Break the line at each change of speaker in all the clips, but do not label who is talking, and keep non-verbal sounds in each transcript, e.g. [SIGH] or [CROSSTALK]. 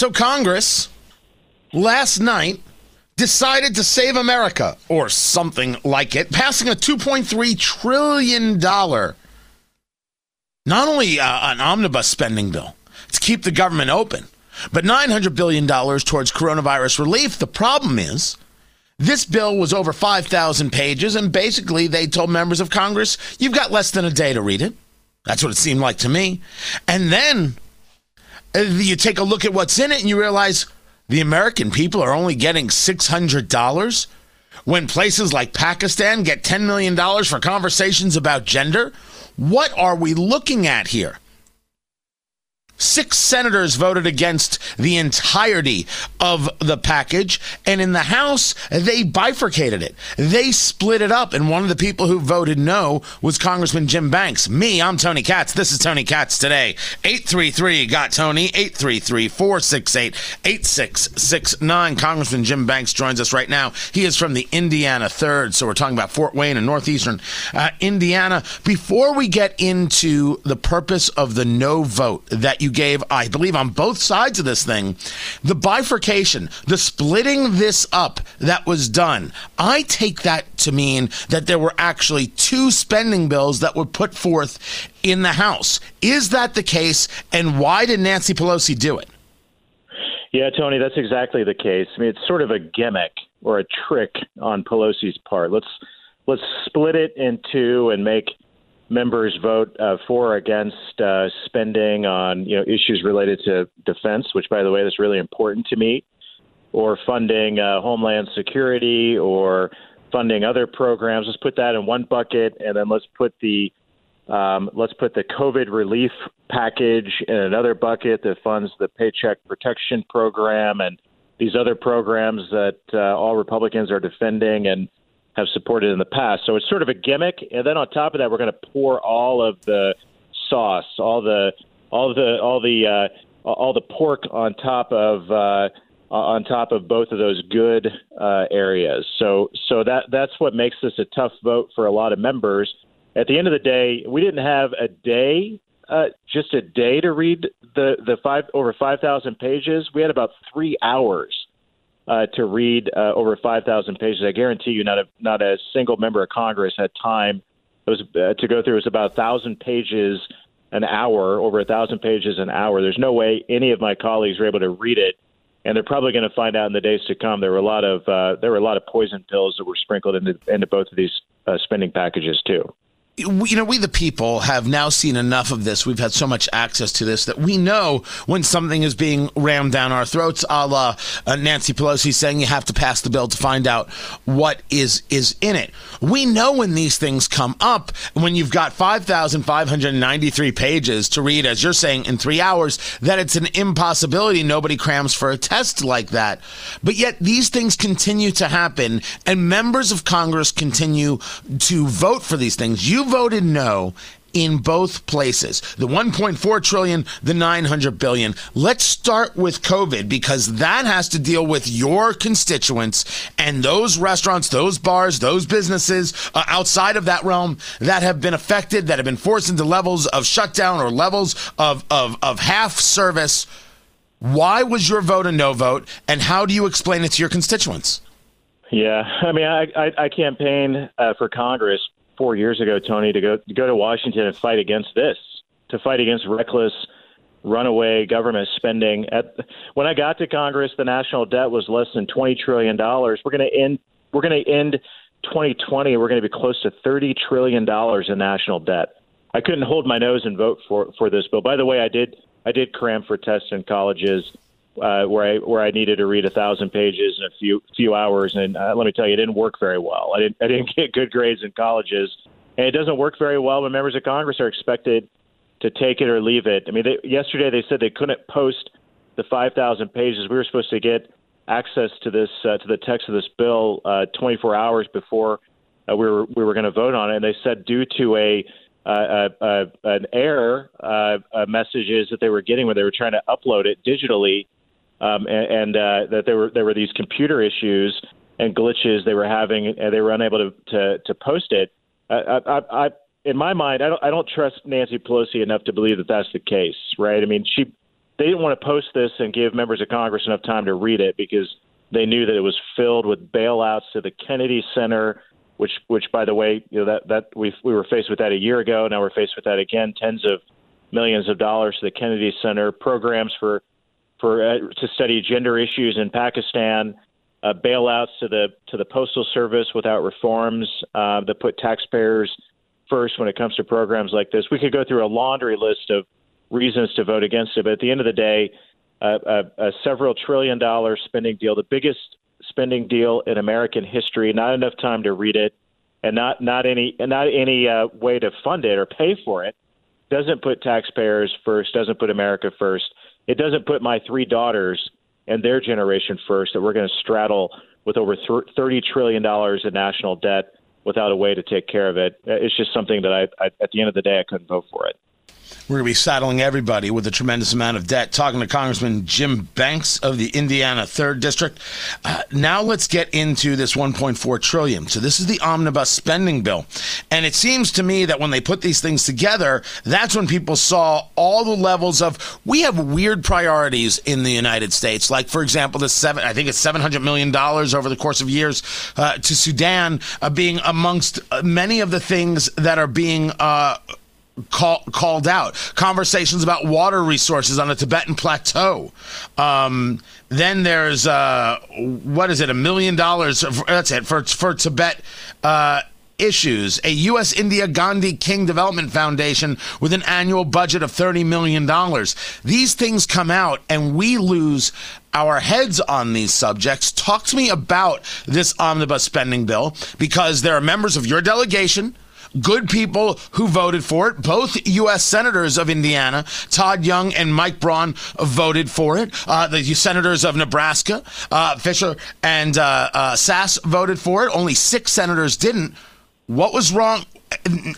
So Congress last night decided to save America or something like it, passing a 2.3 trillion dollar not only uh, an omnibus spending bill to keep the government open, but $900 billion towards coronavirus relief. The problem is, this bill was over 5,000 pages, and basically they told members of Congress, you've got less than a day to read it. That's what it seemed like to me. And then you take a look at what's in it and you realize the American people are only getting $600 when places like Pakistan get $10 million for conversations about gender. What are we looking at here? Six senators voted against the entirety of the package. And in the House, they bifurcated it. They split it up. And one of the people who voted no was Congressman Jim Banks. Me, I'm Tony Katz. This is Tony Katz today. 833 got Tony. 833 468 8669. Congressman Jim Banks joins us right now. He is from the Indiana 3rd. So we're talking about Fort Wayne and Northeastern uh, Indiana. Before we get into the purpose of the no vote that you gave, I believe, on both sides of this thing, the bifurcation, the splitting this up that was done, I take that to mean that there were actually two spending bills that were put forth in the House. Is that the case? And why did Nancy Pelosi do it?
Yeah, Tony, that's exactly the case. I mean, it's sort of a gimmick or a trick on Pelosi's part. Let's let's split it in two and make members vote uh, for or against uh, spending on you know issues related to defense, which by the way that's really important to me, or funding uh, homeland security or funding other programs. Let's put that in one bucket, and then let's put the um, let's put the COVID relief package in another bucket that funds the Paycheck Protection Program and these other programs that uh, all Republicans are defending and have supported in the past. So it's sort of a gimmick, and then on top of that, we're going to pour all of the sauce, all the all the all the uh, all the pork on top of uh, on top of both of those good uh, areas. So so that that's what makes this a tough vote for a lot of members. At the end of the day, we didn't have a day, uh, just a day to read the the five over five thousand pages. We had about three hours uh, to read uh, over 5,000 pages. I guarantee you, not a not a single member of Congress had time. It was uh, to go through. It was about a thousand pages an hour, over a thousand pages an hour. There's no way any of my colleagues were able to read it, and they're probably going to find out in the days to come. There were a lot of uh, there were a lot of poison pills that were sprinkled into into both of these uh, spending packages too
you know, we the people have now seen enough of this. We've had so much access to this that we know when something is being rammed down our throats, a la uh, Nancy Pelosi saying you have to pass the bill to find out what is is in it. We know when these things come up, when you've got 5,593 pages to read, as you're saying, in three hours, that it's an impossibility. Nobody crams for a test like that. But yet these things continue to happen, and members of Congress continue to vote for these things. You voted no in both places. The 1.4 trillion, the 900 billion. Let's start with COVID because that has to deal with your constituents and those restaurants, those bars, those businesses uh, outside of that realm that have been affected, that have been forced into levels of shutdown or levels of, of, of half service. Why was your vote a no vote and how do you explain it to your constituents?
Yeah, I mean, I I, I campaign uh, for Congress four years ago, Tony, to go to go to Washington and fight against this, to fight against reckless runaway government spending. At when I got to Congress, the national debt was less than twenty trillion dollars. We're going to end. We're going to end 2020. We're going to be close to thirty trillion dollars in national debt. I couldn't hold my nose and vote for for this bill. By the way, I did. I did cram for tests in colleges uh, where I where I needed to read a thousand pages in a few few hours, and uh, let me tell you, it didn't work very well. I didn't I didn't [LAUGHS] get good grades in colleges, and it doesn't work very well when members of Congress are expected to take it or leave it. I mean, they, yesterday they said they couldn't post the five thousand pages. We were supposed to get access to this uh, to the text of this bill uh, 24 hours before uh, we were we were going to vote on it, and they said due to a uh, uh, an error uh, uh, messages that they were getting when they were trying to upload it digitally um, and, and uh, that there were there were these computer issues and glitches they were having, and they were unable to to, to post it. I, I, I, in my mind, I don't I don't trust Nancy Pelosi enough to believe that that's the case, right? I mean, she they didn't want to post this and give members of Congress enough time to read it because they knew that it was filled with bailouts to the Kennedy Center, which, which by the way, you know that that we we were faced with that a year ago. Now we're faced with that again. Tens of millions of dollars to the Kennedy Center, programs for for uh, to study gender issues in Pakistan, uh, bailouts to the to the postal service without reforms uh, that put taxpayers first when it comes to programs like this. We could go through a laundry list of reasons to vote against it, but at the end of the day, a, a several trillion dollar spending deal, the biggest spending deal in American history. Not enough time to read it, and not not any not any uh, way to fund it or pay for it. Doesn't put taxpayers first. Doesn't put America first. It doesn't put my three daughters and their generation first. That we're going to straddle with over thirty trillion dollars in national debt without a way to take care of it. It's just something that I, I at the end of the day, I couldn't vote for it.
We're going to be saddling everybody with a tremendous amount of debt. Talking to Congressman Jim Banks of the Indiana Third District. Uh, now let's get into this 1.4 trillion. So this is the omnibus spending bill, and it seems to me that when they put these things together, that's when people saw all the levels of we have weird priorities in the United States. Like for example, the seven I think it's 700 million dollars over the course of years uh, to Sudan uh, being amongst uh, many of the things that are being uh, call, called out. Conversations about water resources on the Tibetan plateau. Um, then there's uh, what is it? A million dollars. That's it for for Tibet. Uh, issues. A U.S. India Gandhi King Development Foundation with an annual budget of $30 million. These things come out and we lose our heads on these subjects. Talk to me about this omnibus spending bill because there are members of your delegation good people who voted for it. Both U.S. senators of Indiana, Todd Young and Mike Braun, voted for it. Uh, the senators of Nebraska, uh, Fischer and uh, uh, Sasse, voted for it. Only six senators didn't. What was wrong?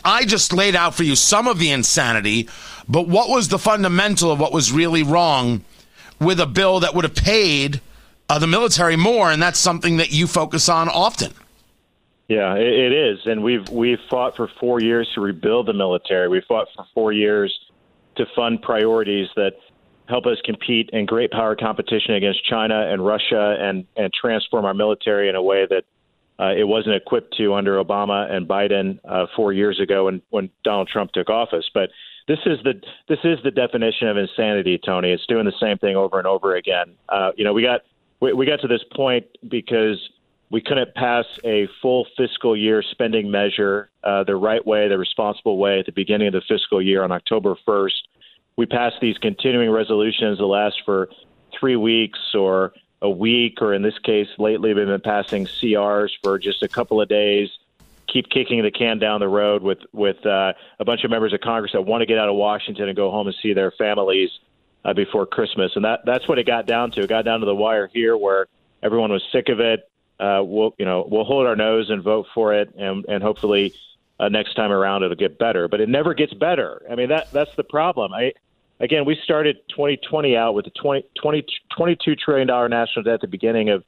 I just laid out for you some of the insanity, but what was the fundamental of what was really wrong with a bill that would have paid uh, the military more? And that's something that you focus on often.
Yeah, it, it is, and we've we've fought for four years to rebuild the military. We fought for four years to fund priorities that help us compete in great power competition against China and Russia, and and transform our military in a way that uh, it wasn't equipped to under Obama and Biden uh, four years ago when when Donald Trump took office. But this is the this is the definition of insanity, Tony. It's doing the same thing over and over again. Uh, you know, we got we, we got to this point because we couldn't pass a full fiscal year spending measure uh, the right way, the responsible way at the beginning of the fiscal year on October 1st. We passed these continuing resolutions that last for three weeks or a week, or in this case, lately we've been passing CRs for just a couple of days. Keep kicking the can down the road with with uh, a bunch of members of Congress that want to get out of Washington and go home and see their families uh, before Christmas, and that that's what it got down to. It got down to the wire here, where everyone was sick of it uh, we'll you know we'll hold our nose and vote for it, and and hopefully uh, next time around it'll get better. But it never gets better. I mean that that's the problem. I again we started 2020 out with a 20, 20 22 trillion dollar national debt at the beginning of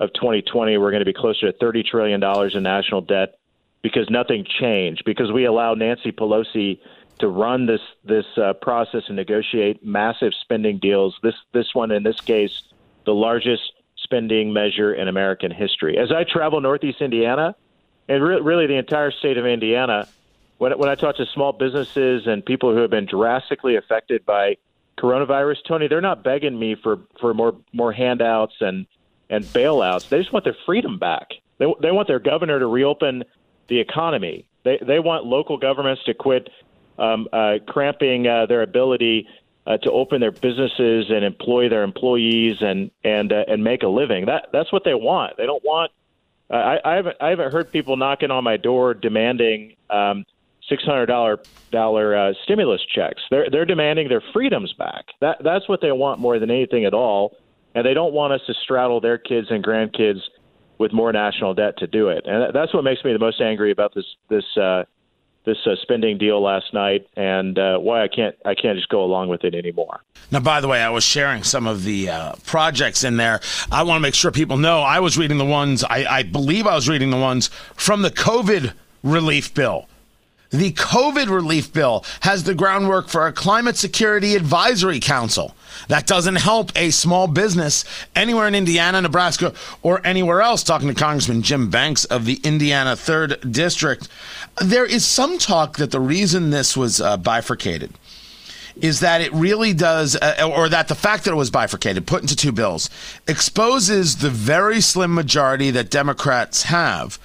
of 2020. We're going to be closer to 30 trillion dollars in national debt because nothing changed because we allowed Nancy Pelosi to run this this uh, process and negotiate massive spending deals. This this one in this case, the largest spending measure in American history. As I travel Northeast Indiana, and re- really the entire state of Indiana, when, when I talk to small businesses and people who have been drastically affected by coronavirus, Tony, they're not begging me for, for more more handouts and and bailouts. They just want their freedom back. They they want their governor to reopen the economy. They they want local governments to quit um, uh, cramping uh, their ability uh, to open their businesses and employ their employees and and uh, and make a living. That that's what they want. They don't want. Uh, I, I haven't I haven't heard people knocking on my door demanding um, six hundred dollar dollar uh, stimulus checks. They're they're demanding their freedoms back. That that's what they want more than anything at all. And they don't want us to straddle their kids and grandkids with more national debt to do it. And that's what makes me the most angry about this this uh, this uh, spending deal last night, and uh, why I can't I can't just go along with it anymore.
Now, by the way, I was sharing some of the uh, projects in there. I want to make sure people know I was reading the ones I, I believe I was reading the ones from the COVID relief bill. The COVID relief bill has the groundwork for a climate security advisory council. That doesn't help a small business anywhere in Indiana, Nebraska, or anywhere else. Talking to Congressman Jim Banks of the Indiana 3rd District, there is some talk that the reason this was uh, bifurcated is that it really does, uh, or that the fact that it was bifurcated, put into two bills, exposes the very slim majority that Democrats have.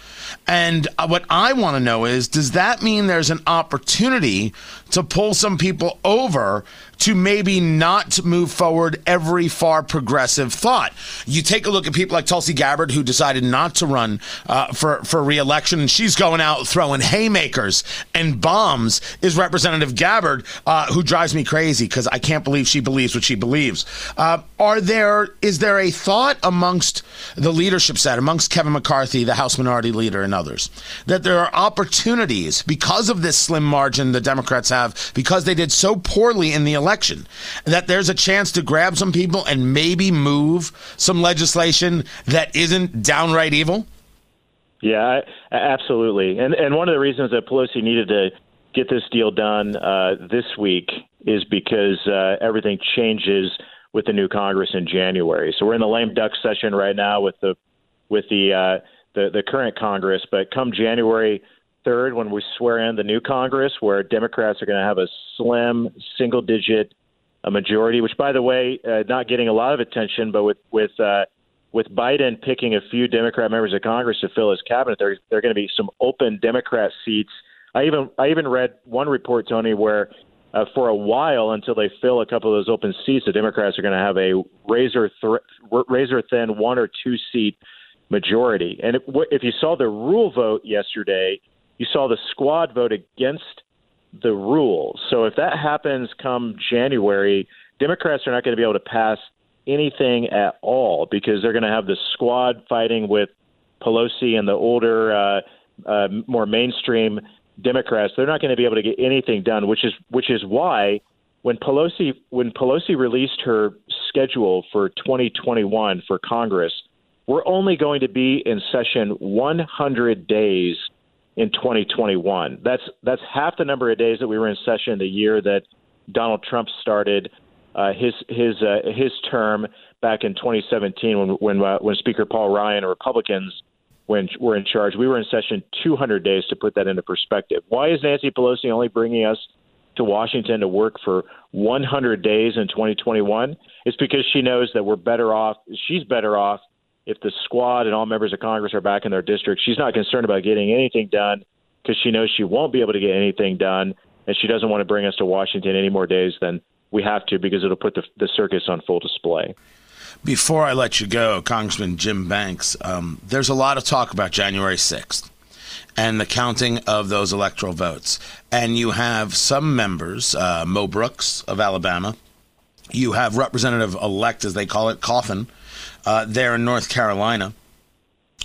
And uh, what I want to know is does that mean there's an opportunity to pull some people over to maybe not move forward every far progressive thought. You take a look at people like Tulsi Gabbard, who decided not to run uh, for for reelection, and she's going out throwing haymakers and bombs. Is Representative Gabbard, uh, who drives me crazy because I can't believe she believes what she believes. Uh, are there is there a thought amongst the leadership set, amongst Kevin McCarthy, the House Minority Leader, and others, that there are opportunities because of this slim margin the Democrats have, because they did so poorly in the election election. That there's a chance to grab some people and maybe move some legislation that isn't downright evil?
Yeah, absolutely. And and one of the reasons that Pelosi needed to get this deal done uh, this week is because uh, everything changes with the new Congress in January. So we're in the lame duck session right now with the with the uh, the, the current Congress, but come January third when we swear in the new Congress, where Democrats are going to have a slim single digit a majority, which, by the way, uh, not getting a lot of attention, but with with uh, with Biden picking a few Democrat members of Congress to fill his cabinet, there there are going to be some open Democrat seats. I even I even read one report, Tony, where uh, for a while until they fill a couple of those open seats, the Democrats are going to have a razor th- razor thin one or two seat majority. And if, if you saw the rule vote yesterday, you saw the squad vote against the rule. So if that happens come January, Democrats are not going to be able to pass anything at all because they're going to have the squad fighting with Pelosi and the older, uh, uh, more mainstream Democrats. They're not going to be able to get anything done, which is which is why when Pelosi when Pelosi released her schedule for 2021 for Congress, we're only going to be in session 100 days in 2021. That's that's half the number of days that we were in session the year that Donald Trump started uh, his his uh, his term back in 2017 when when uh, when Speaker Paul Ryan and Republicans when were in charge. We were in session 200 days to put that into perspective. Why is Nancy Pelosi only bringing us to Washington to work for 100 days in 2021? It's because she knows that we're better off. She's better off if the squad and all members of Congress are back in their district, she's not concerned about getting anything done because she knows she won't be able to get anything done, and she doesn't want to bring us to Washington any more days than we have to because it'll put the, the circus on full display.
Before I let you go, Congressman Jim Banks, um, there's a lot of talk about January 6th and the counting of those electoral votes. And you have some members, uh, Mo Brooks of Alabama, you have Representative elect, as they call it, Cawthorn, uh, there in North Carolina,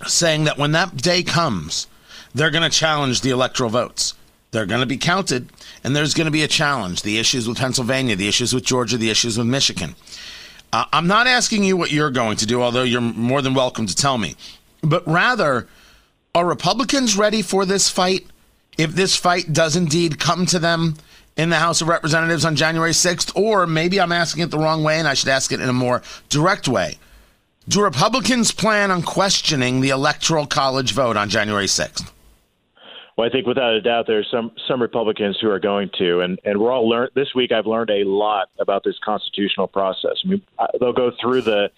saying that when that day comes, they're going to challenge the electoral votes. They're going to be counted, and there's going to be a challenge. The issues with Pennsylvania, the issues with Georgia, the issues with Michigan. Uh, I'm not asking you what you're going to do, although you're more than welcome to tell me. But rather, are Republicans ready for this fight? If this fight does indeed come to them in the House of Representatives on January 6th, or maybe I'm asking it the wrong way and I should ask it in a more direct way. Do Republicans plan on questioning the Electoral College vote on January 6th?
Well, I think without a doubt there's some some Republicans who are going to, and and we're all learned this week. I've learned a lot about this constitutional process. I mean, they'll go through the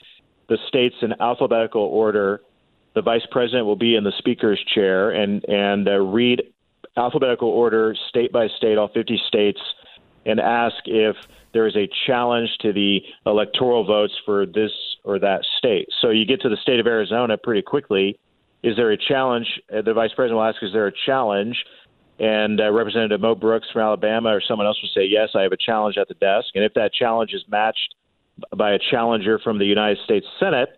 the states in alphabetical order. The vice president will be in the speaker's chair and and uh, read alphabetical order, state by state, all 50 states, and ask if there is a challenge to the electoral votes for this or that state. So you get to the state of Arizona pretty quickly. Is there a challenge? Uh, the vice president will ask, is there a challenge? And uh, Representative Mo Brooks from Alabama or someone else will say, yes, I have a challenge at the desk. And if that challenge is matched by a challenger from the United States Senate,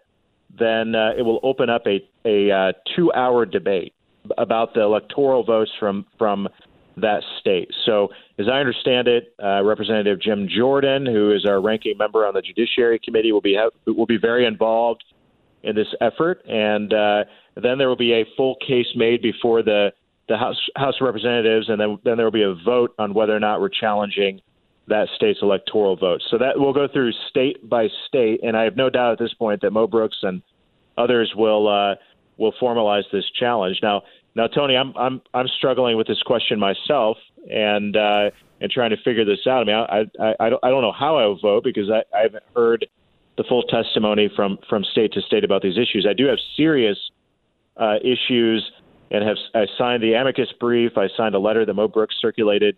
then uh, it will open up a, a uh, two hour debate about the electoral votes from, from that state. So, as I understand it, uh, Representative Jim Jordan, who is our ranking member on the Judiciary Committee, will be will be very involved in this effort, and uh, then there will be a full case made before the the House House of Representatives, and then then there will be a vote on whether or not we're challenging that state's electoral vote. So that will go through state by state, and I have no doubt at this point that Mo Brooks and others will uh, will formalize this challenge. Now, now, Tony, I'm I'm I'm struggling with this question myself, and uh, and trying to figure this out. I mean, I I, I don't I don't know how I will vote because I, I haven't heard the full testimony from from state to state about these issues. I do have serious uh, issues and have I signed the amicus brief. I signed a letter that Mo Brooks circulated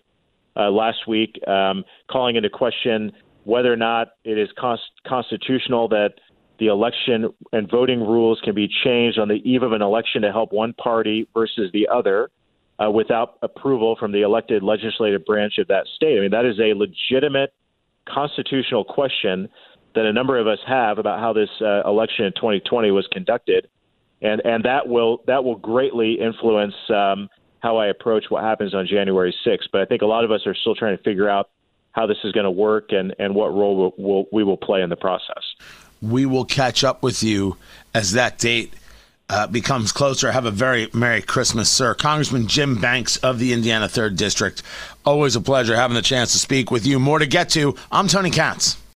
uh, last week, um, calling into question whether or not it is const- constitutional that the election and voting rules can be changed on the eve of an election to help one party versus the other uh, without approval from the elected legislative branch of that state. I mean, that is a legitimate constitutional question that a number of us have about how this uh, election in 2020 was conducted and and that will that will greatly influence um, how I approach what happens on January 6th. But I think a lot of us are still trying to figure out how this is going to work and, and what role we'll, we'll, we will play in the process.
We will catch up with you as that date uh, becomes closer. Have a very Merry Christmas, sir. Congressman Jim Banks of the Indiana 3rd District. Always a pleasure having the chance to speak with you. More to get to. I'm Tony Katz.